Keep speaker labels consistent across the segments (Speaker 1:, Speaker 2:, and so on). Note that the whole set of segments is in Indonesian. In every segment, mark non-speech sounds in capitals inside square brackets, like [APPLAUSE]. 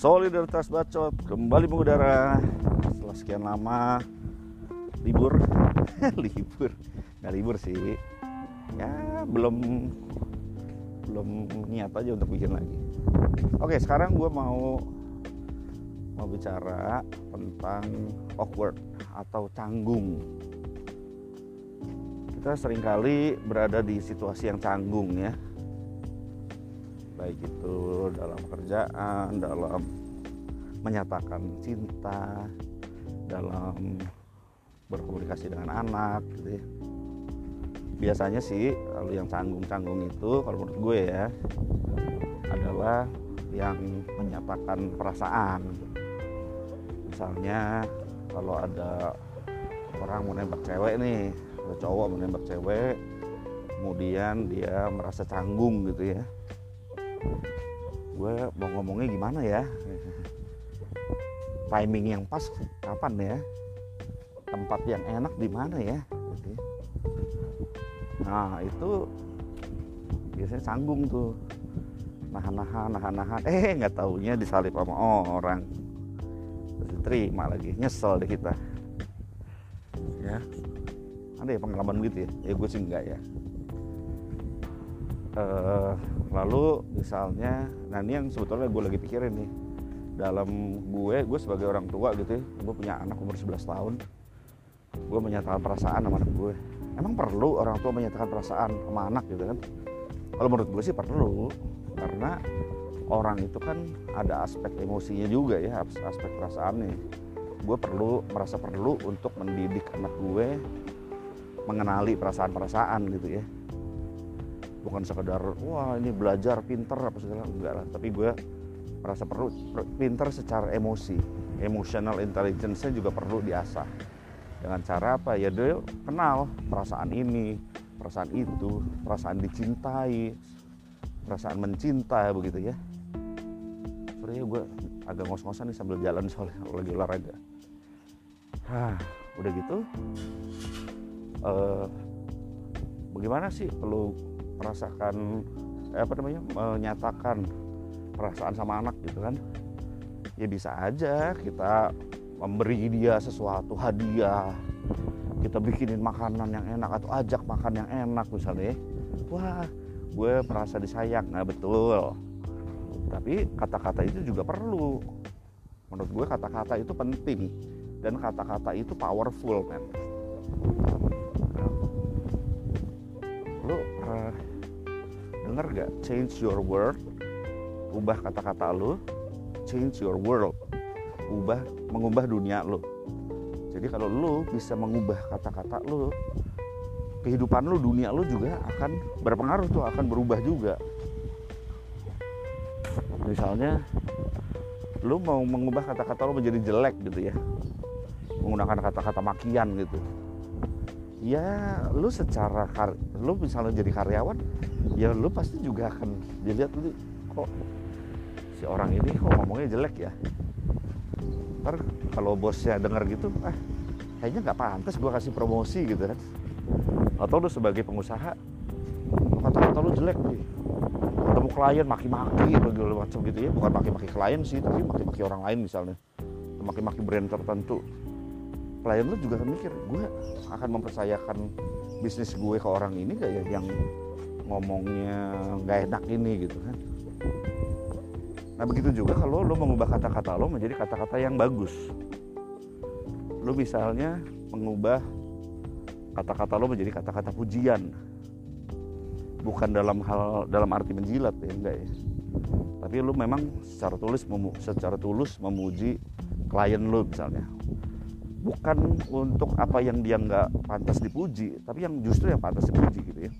Speaker 1: Solidaritas Bacot kembali mengudara. Setelah sekian lama libur. [LAUGHS] Libur? Nggak libur sih. Ya belum belum niat aja untuk bikin lagi. Oke sekarang gue mau mau bicara tentang awkward atau canggung. Kita sering kali berada di situasi yang canggung ya. Baik itu dalam kerjaan, dalam menyatakan cinta, dalam berkomunikasi dengan anak gitu ya. Biasanya sih kalau yang canggung-canggung itu kalau menurut gue ya adalah yang menyatakan perasaan. Misalnya kalau ada orang mau nembak cewek nih, ada cowok mau nembak cewek, kemudian dia merasa canggung gitu ya gue mau ngomongnya gimana ya timing yang pas kapan ya? Tempat yang enak di mana ya? Nah itu biasanya canggung tuh. Nahan-nahan nahan-nahan. Eh nggak taunya disalip sama orang. Terus diterima lagi. Nyesel deh kita. Ya. Ada ya pengalaman gitu ya? Ya gue sih enggak ya. Uh, lalu misalnya nah ini yang sebetulnya gue lagi pikirin nih dalam gue gue sebagai orang tua gitu ya gue punya anak umur 11 tahun gue menyatakan perasaan sama anak gue. Emang perlu orang tua menyatakan perasaan sama anak gitu kan? Kalau menurut gue sih perlu karena orang itu kan ada aspek emosinya juga ya aspek perasaannya. Gue perlu merasa perlu untuk mendidik anak gue mengenali perasaan-perasaan gitu ya. Bukan sekedar wah ini belajar pinter apa segala enggak lah. Tapi gue merasa perlu pinter secara emosi. Emotional intelligence juga perlu diasah. Dengan cara apa? Ya dia kenal perasaan ini perasaan itu perasaan dicintai perasaan mencinta begitu ya. Sebenarnya gue agak ngos-ngosan nih sambil jalan soalnya lagi olahraga. Hah, udah gitu uh, bagaimana sih perlu merasakan eh, apa namanya menyatakan perasaan sama anak gitu kan. Ya bisa aja kita memberi dia sesuatu hadiah kita bikinin makanan yang enak atau ajak makan yang enak misalnya wah gue merasa disayang. Nah betul. Tapi kata-kata itu juga perlu. Menurut gue kata-kata itu penting. Dan kata-kata itu powerful kan lu uh, denger gak change your word ubah kata-kata lu change your world. Ubah mengubah dunia lu. Jadi kalau lu bisa mengubah kata-kata lu kehidupan lu dunia lu juga akan berpengaruh tuh akan berubah juga. Misalnya lu mau mengubah kata-kata lu menjadi jelek gitu ya. Menggunakan kata-kata makian gitu. Ya lu secara kar lu misalnya jadi karyawan ya lu pasti juga akan dilihat lu kok si orang ini kok ngomongnya jelek ya? Ntar kalau bosnya dengar gitu ah kayaknya nggak pantas gue kasih promosi gitu kan. Atau lu sebagai pengusaha kata-kata lu jelek nih. Ketemu klien maki-maki segala macam gitu ya. Bukan maki-maki klien sih tapi maki-maki orang lain misalnya. Maki-maki brand tertentu. Klien lu juga mikir gue akan mempercayakan bisnis gue ke orang ini gak ya yang ngomongnya nggak enak ini gitu kan nah begitu juga kalau lo mengubah kata-kata lo menjadi kata-kata yang bagus. Lo misalnya mengubah kata-kata lo menjadi kata-kata pujian. Bukan dalam hal dalam arti menjilat ya enggak ya. Tapi lo memang secara tulis secara tulus memuji klien lo misalnya. Bukan untuk apa yang dia nggak pantas dipuji tapi yang justru yang pantas dipuji gitu ya.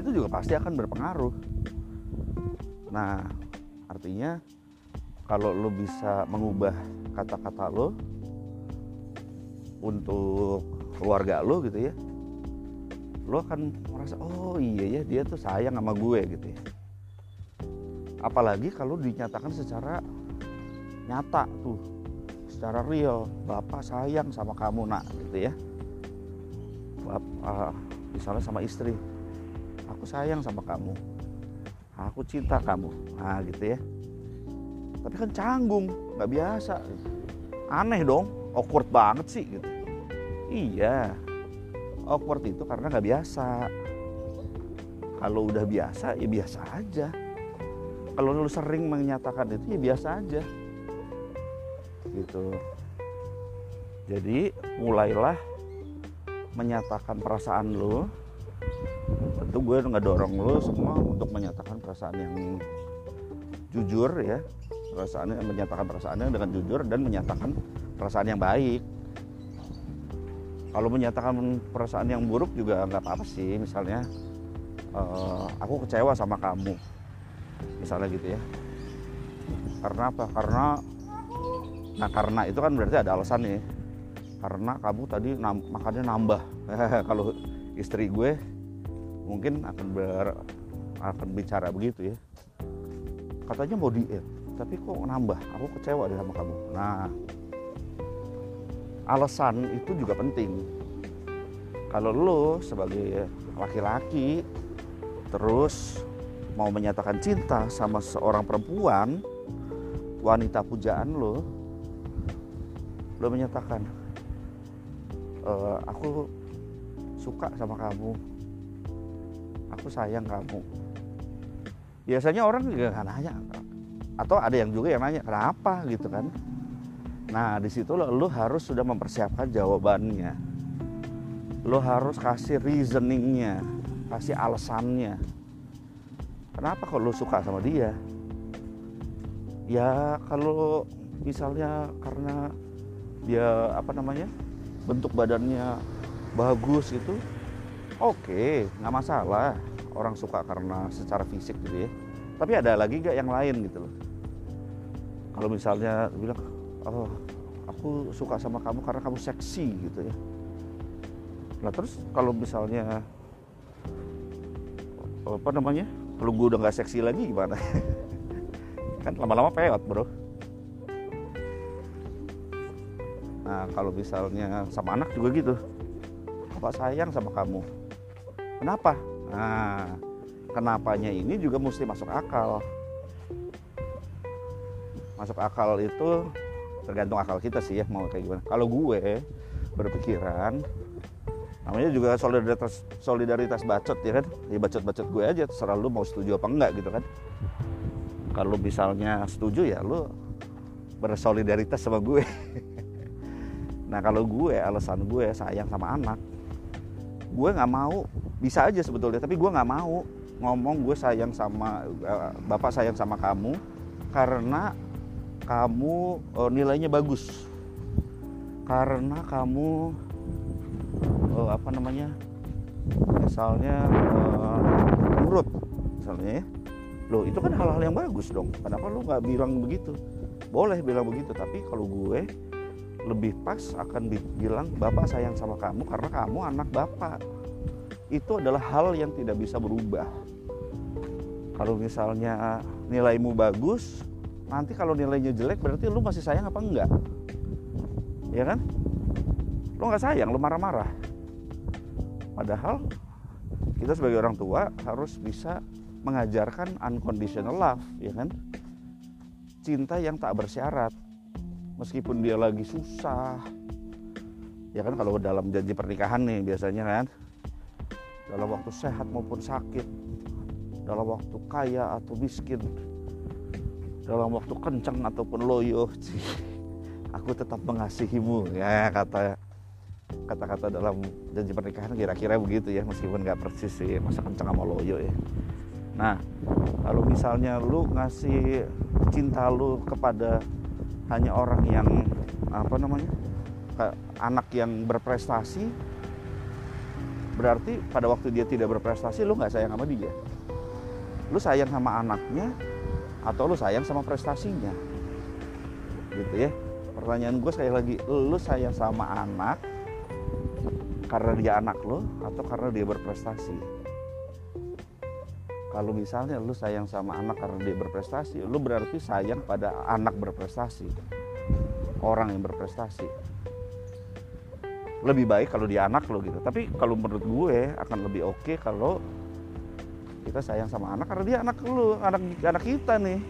Speaker 1: Itu juga pasti akan berpengaruh. Nah artinya kalau lo bisa mengubah kata-kata lo untuk keluarga lo gitu ya lo akan merasa oh iya ya dia tuh sayang sama gue gitu ya. Apalagi kalau dinyatakan secara nyata tuh secara real bapak sayang sama kamu nak gitu ya. Bapak misalnya sama istri aku sayang sama kamu aku cinta kamu. Nah gitu ya. Tapi kan canggung nggak biasa. Aneh dong awkward banget sih gitu. Iya awkward itu karena nggak biasa. Kalau udah biasa ya biasa aja. Kalau lu sering menyatakan itu ya biasa aja. Gitu. Jadi mulailah menyatakan perasaan lu tentu gue nggak dorong lu semua untuk menyatakan perasaan yang jujur ya. Perasaan menyatakan perasaannya dengan jujur dan menyatakan perasaan yang baik. Kalau menyatakan perasaan yang buruk juga nggak apa-apa sih misalnya uh, aku kecewa sama kamu misalnya gitu ya. Karena apa? Karena nah karena itu kan berarti ada alasan nih. Karena kamu tadi nam, makannya nambah. [LAUGHS] Kalau istri gue mungkin akan ber, akan bicara begitu ya. Katanya mau diet tapi kok nambah? Aku kecewa deh sama kamu. Nah alasan itu juga penting. Kalau lo sebagai laki-laki terus mau menyatakan cinta sama seorang perempuan wanita pujaan lo lo menyatakan e, aku suka sama kamu aku sayang kamu biasanya orang juga nggak nanya atau ada yang juga yang nanya kenapa gitu kan Nah, di situ lo, lo harus sudah mempersiapkan jawabannya. Lo harus kasih reasoningnya, kasih alasannya. Kenapa kalau lo suka sama dia? Ya kalau misalnya karena dia apa namanya bentuk badannya bagus gitu, oke nggak masalah. Orang suka karena secara fisik gitu ya. Tapi ada lagi gak yang lain gitu loh. Kalau misalnya bilang oh aku suka sama kamu karena kamu seksi gitu ya. Nah terus kalau misalnya apa namanya gue udah nggak seksi lagi gimana? [LAUGHS] Kan lama-lama peot bro. Nah kalau misalnya sama anak juga gitu. Apa sayang sama kamu kenapa? Nah kenapanya ini juga mesti masuk akal. Masuk akal itu tergantung akal kita sih ya mau kayak gimana. Kalau gue berpikiran namanya juga solidaritas solidaritas bacot ya kan? Ya bacot bacot gue aja terserah lu mau setuju apa enggak gitu kan. Kalau misalnya setuju ya lu bersolidaritas sama gue. [LAUGHS] Nah kalau gue alasan gue sayang sama anak gue nggak mau. Bisa aja sebetulnya tapi gue nggak mau ngomong gue sayang sama uh, bapak sayang sama kamu karena kamu uh, nilainya bagus. Karena kamu uh, apa namanya misalnya uh, misalnya ya. Loh itu kan hal-hal yang bagus dong. Kenapa lu nggak bilang begitu? Boleh bilang begitu tapi kalau gue lebih pas akan bilang bapak sayang sama kamu karena kamu anak bapak. Itu adalah hal yang tidak bisa berubah. Kalau misalnya nilaimu bagus nanti kalau nilainya jelek berarti lu masih sayang apa enggak? Ya kan? Lu nggak sayang lu marah-marah. Padahal kita sebagai orang tua harus bisa mengajarkan unconditional love ya kan? Cinta yang tak bersyarat meskipun dia lagi susah. Ya kan kalau dalam janji pernikahan nih biasanya kan. Dalam waktu sehat maupun sakit. Dalam waktu kaya atau miskin. Dalam waktu kencang ataupun loyo. [LAUGHS] Aku tetap mengasihimu ya kata kata-kata dalam janji pernikahan kira-kira begitu ya meskipun nggak persis sih masa kencang sama loyo ya. Nah kalau misalnya lu ngasih cinta lu kepada hanya orang yang apa namanya anak yang berprestasi berarti pada waktu dia tidak berprestasi lu nggak sayang sama dia. Lu sayang sama anaknya atau lu sayang sama prestasinya. Gitu ya. Pertanyaan gue sekali lagi lu sayang sama anak karena dia anak lo atau karena dia berprestasi kalau misalnya lu sayang sama anak karena dia berprestasi lu berarti sayang pada anak berprestasi. Orang yang berprestasi. Lebih baik kalau dia anak lo gitu. Tapi kalau menurut gue akan lebih oke okay kalau kita sayang sama anak karena dia anak lu anak anak kita nih.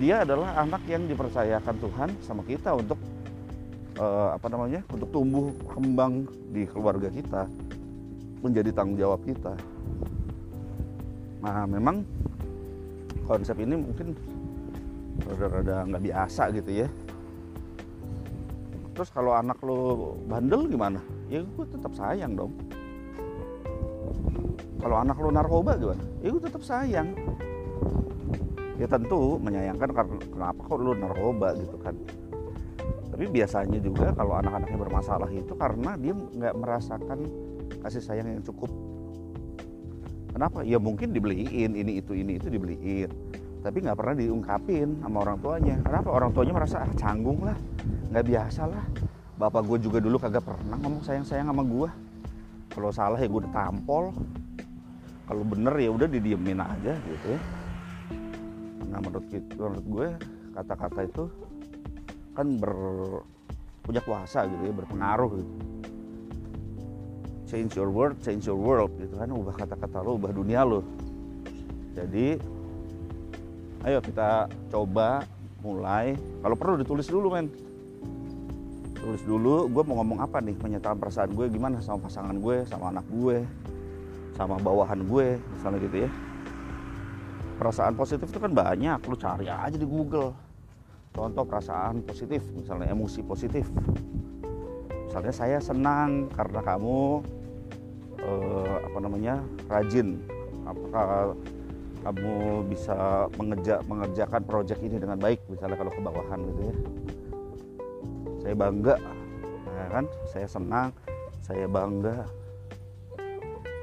Speaker 1: Dia adalah anak yang dipercayakan Tuhan sama kita untuk uh, apa namanya untuk tumbuh kembang di keluarga kita menjadi tanggung jawab kita nah memang konsep ini mungkin rada-rada nggak biasa gitu ya. Terus kalau anak lo bandel gimana? Ya gue tetap sayang dong. Kalau anak lo narkoba gimana? Ya gue tetap sayang. Ya tentu menyayangkan karena kenapa kok lu narkoba gitu kan? Tapi biasanya juga kalau anak-anaknya bermasalah itu karena dia nggak merasakan kasih sayang yang cukup kenapa? Ya mungkin dibeliin ini itu ini itu dibeliin. Tapi nggak pernah diungkapin sama orang tuanya. Kenapa? Orang tuanya merasa ah canggung lah. Nggak biasa lah. Bapak gue juga dulu kagak pernah ngomong sayang sayang sama gue kalau salah ya gue udah tampol. Kalau bener ya udah didiemin aja gitu ya. Nah menurut menurut gue kata-kata itu kan ber punya kuasa gitu ya berpengaruh gitu change your word change your world gitu kan. Ubah kata-kata lo ubah dunia lo jadi ayo kita coba mulai. Kalau perlu ditulis dulu men. Tulis dulu gue mau ngomong apa nih? Menyatakan perasaan gue gimana sama pasangan gue sama anak gue sama bawahan gue misalnya gitu ya. Perasaan positif itu kan banyak lu cari aja di Google. Contoh perasaan positif misalnya emosi positif. Misalnya saya senang karena kamu eh, apa namanya rajin. Apakah kamu bisa mengeja, mengerjakan proyek ini dengan baik misalnya kalau ke bawahan gitu ya? Saya bangga ya kan? Saya senang saya bangga.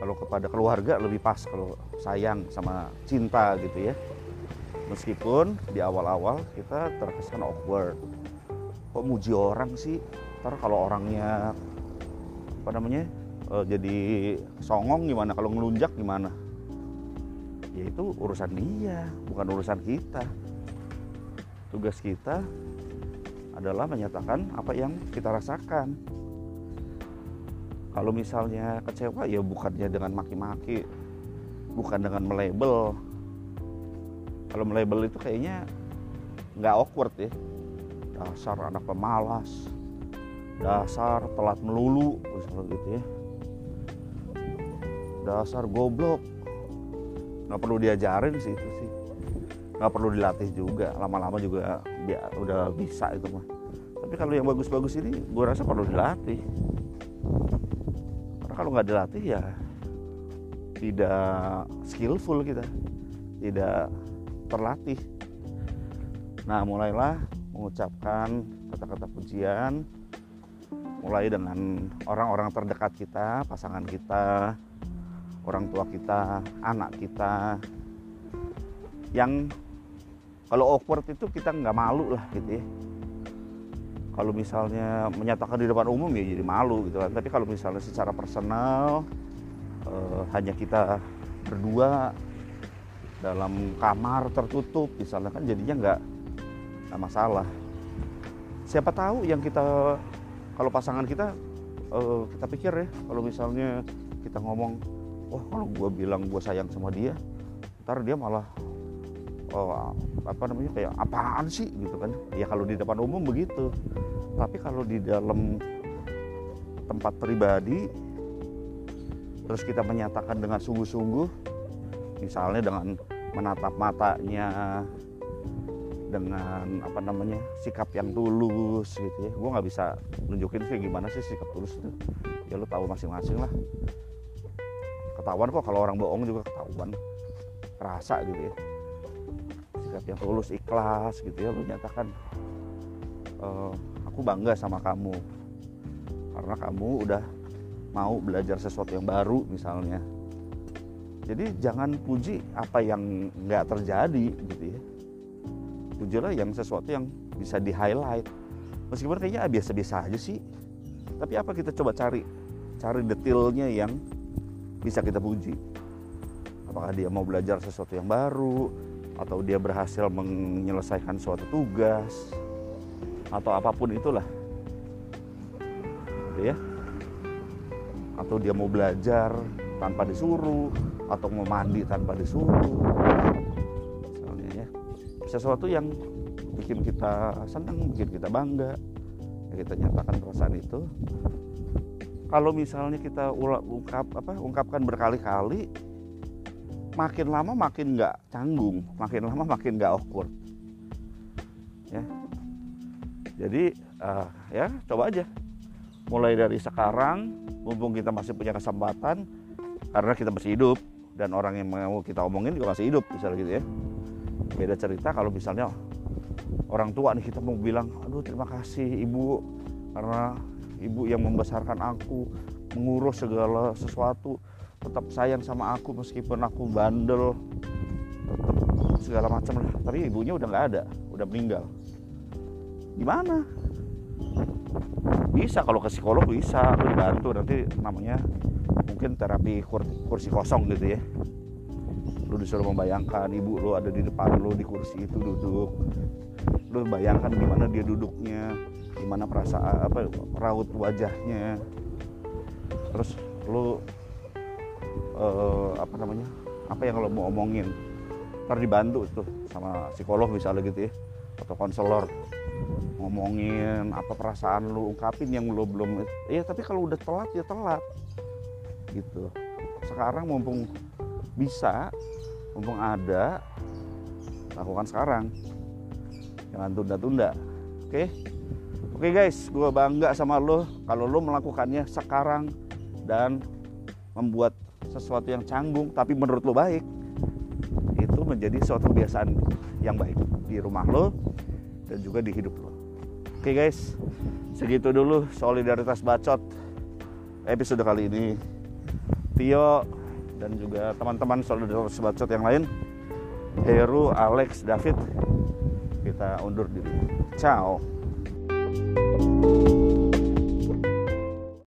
Speaker 1: Kalau kepada keluarga lebih pas kalau sayang sama cinta gitu ya. Meskipun di awal-awal kita terkesan awkward. Kok muji orang sih? Ntar kalau orangnya apa namanya e, jadi songong gimana? Kalau ngelunjak gimana? Ya itu urusan dia bukan urusan kita. Tugas kita adalah menyatakan apa yang kita rasakan. Kalau misalnya kecewa ya bukannya dengan maki-maki bukan dengan melabel kalau melabel itu kayaknya nggak awkward ya. Dasar anak pemalas dasar telat melulu misalnya gitu ya dasar goblok. Nggak perlu diajarin sih itu sih. Nggak perlu dilatih juga. Lama-lama juga ya, udah bisa itu mah. Tapi kalau yang bagus-bagus ini gue rasa perlu dilatih. Karena kalau nggak dilatih ya tidak skillful kita. Tidak terlatih. Nah mulailah mengucapkan kata-kata pujian. Mulai dengan orang-orang terdekat kita pasangan kita orang tua kita anak kita yang kalau awkward itu kita nggak malu lah gitu ya. Kalau misalnya menyatakan di depan umum ya jadi malu gitu kan. Tapi kalau misalnya secara personal eh, hanya kita berdua dalam kamar tertutup misalnya kan jadinya nggak masalah. Siapa tahu yang kita kalau pasangan kita eh, kita pikir ya kalau misalnya kita ngomong wah kalau gue bilang gue sayang sama dia ntar dia malah oh, apa namanya kayak apaan sih? gitu kan. Ya kalau di depan umum begitu. Tapi kalau di dalam tempat pribadi terus kita menyatakan dengan sungguh-sungguh misalnya dengan menatap matanya dengan apa namanya sikap yang tulus gitu ya. Gue nggak bisa nunjukin sih gimana sih sikap tulus itu. Ya lo tahu masing-masing lah ketahuan kok kalau orang bohong juga ketahuan. Rasa gitu ya. Sikap yang tulus ikhlas gitu ya lu nyatakan e, aku bangga sama kamu. Karena kamu udah mau belajar sesuatu yang baru misalnya. Jadi jangan puji apa yang nggak terjadi gitu ya. Pujilah yang sesuatu yang bisa di highlight meskipun kayaknya ah, biasa-biasa aja sih. Tapi apa kita coba cari? Cari detailnya yang bisa kita puji. Apakah dia mau belajar sesuatu yang baru atau dia berhasil menyelesaikan suatu tugas atau apa pun itulah. Gitu ya. Atau dia mau belajar tanpa disuruh atau mau mandi tanpa disuruh. Misalnya ya. Sesuatu yang bikin kita senang bikin kita bangga ya kita nyatakan perasaan itu kalau misalnya kita ungkap apa ungkapkan berkali-kali makin lama makin nggak canggung makin lama makin nggak awkward. Ya. Jadi uh, ya coba aja. Mulai dari sekarang mumpung kita masih punya kesempatan karena kita masih hidup dan orang yang mau kita omongin juga masih hidup misalnya gitu ya. Beda cerita kalau misalnya orang tua nih kita mau bilang aduh terima kasih ibu karena ibu yang membesarkan aku mengurus segala sesuatu tetap sayang sama aku meskipun aku bandel tetap segala macam lah. Tapi ibunya udah nggak ada udah meninggal. Gimana? Bisa kalau ke psikolog bisa aku dibantu. Nanti namanya mungkin terapi kursi kosong gitu ya. Lu disuruh membayangkan ibu lu ada di depan lu di kursi itu duduk lu bayangkan gimana dia duduknya gimana perasaan apa raut wajahnya. Terus lu uh, apa namanya apa yang lo mau omongin? Ntar dibantu tuh sama psikolog misalnya gitu ya atau konselor. Ngomongin apa perasaan lu ungkapin yang lo belum iya tapi kalau udah telat ya telat. Gitu. Sekarang mumpung bisa mumpung ada lakukan sekarang jangan tunda-tunda. Oke? Oke guys. Gue bangga sama lo kalau lo melakukannya sekarang dan membuat sesuatu yang canggung tapi menurut lo baik. Itu menjadi suatu kebiasaan yang baik di rumah lo dan juga di hidup lo. Oke guys. Segitu dulu solidaritas bacot episode kali ini. Tio dan juga teman-teman solidaritas bacot yang lain. Heru, Alex, David kita undur diri. Ciao.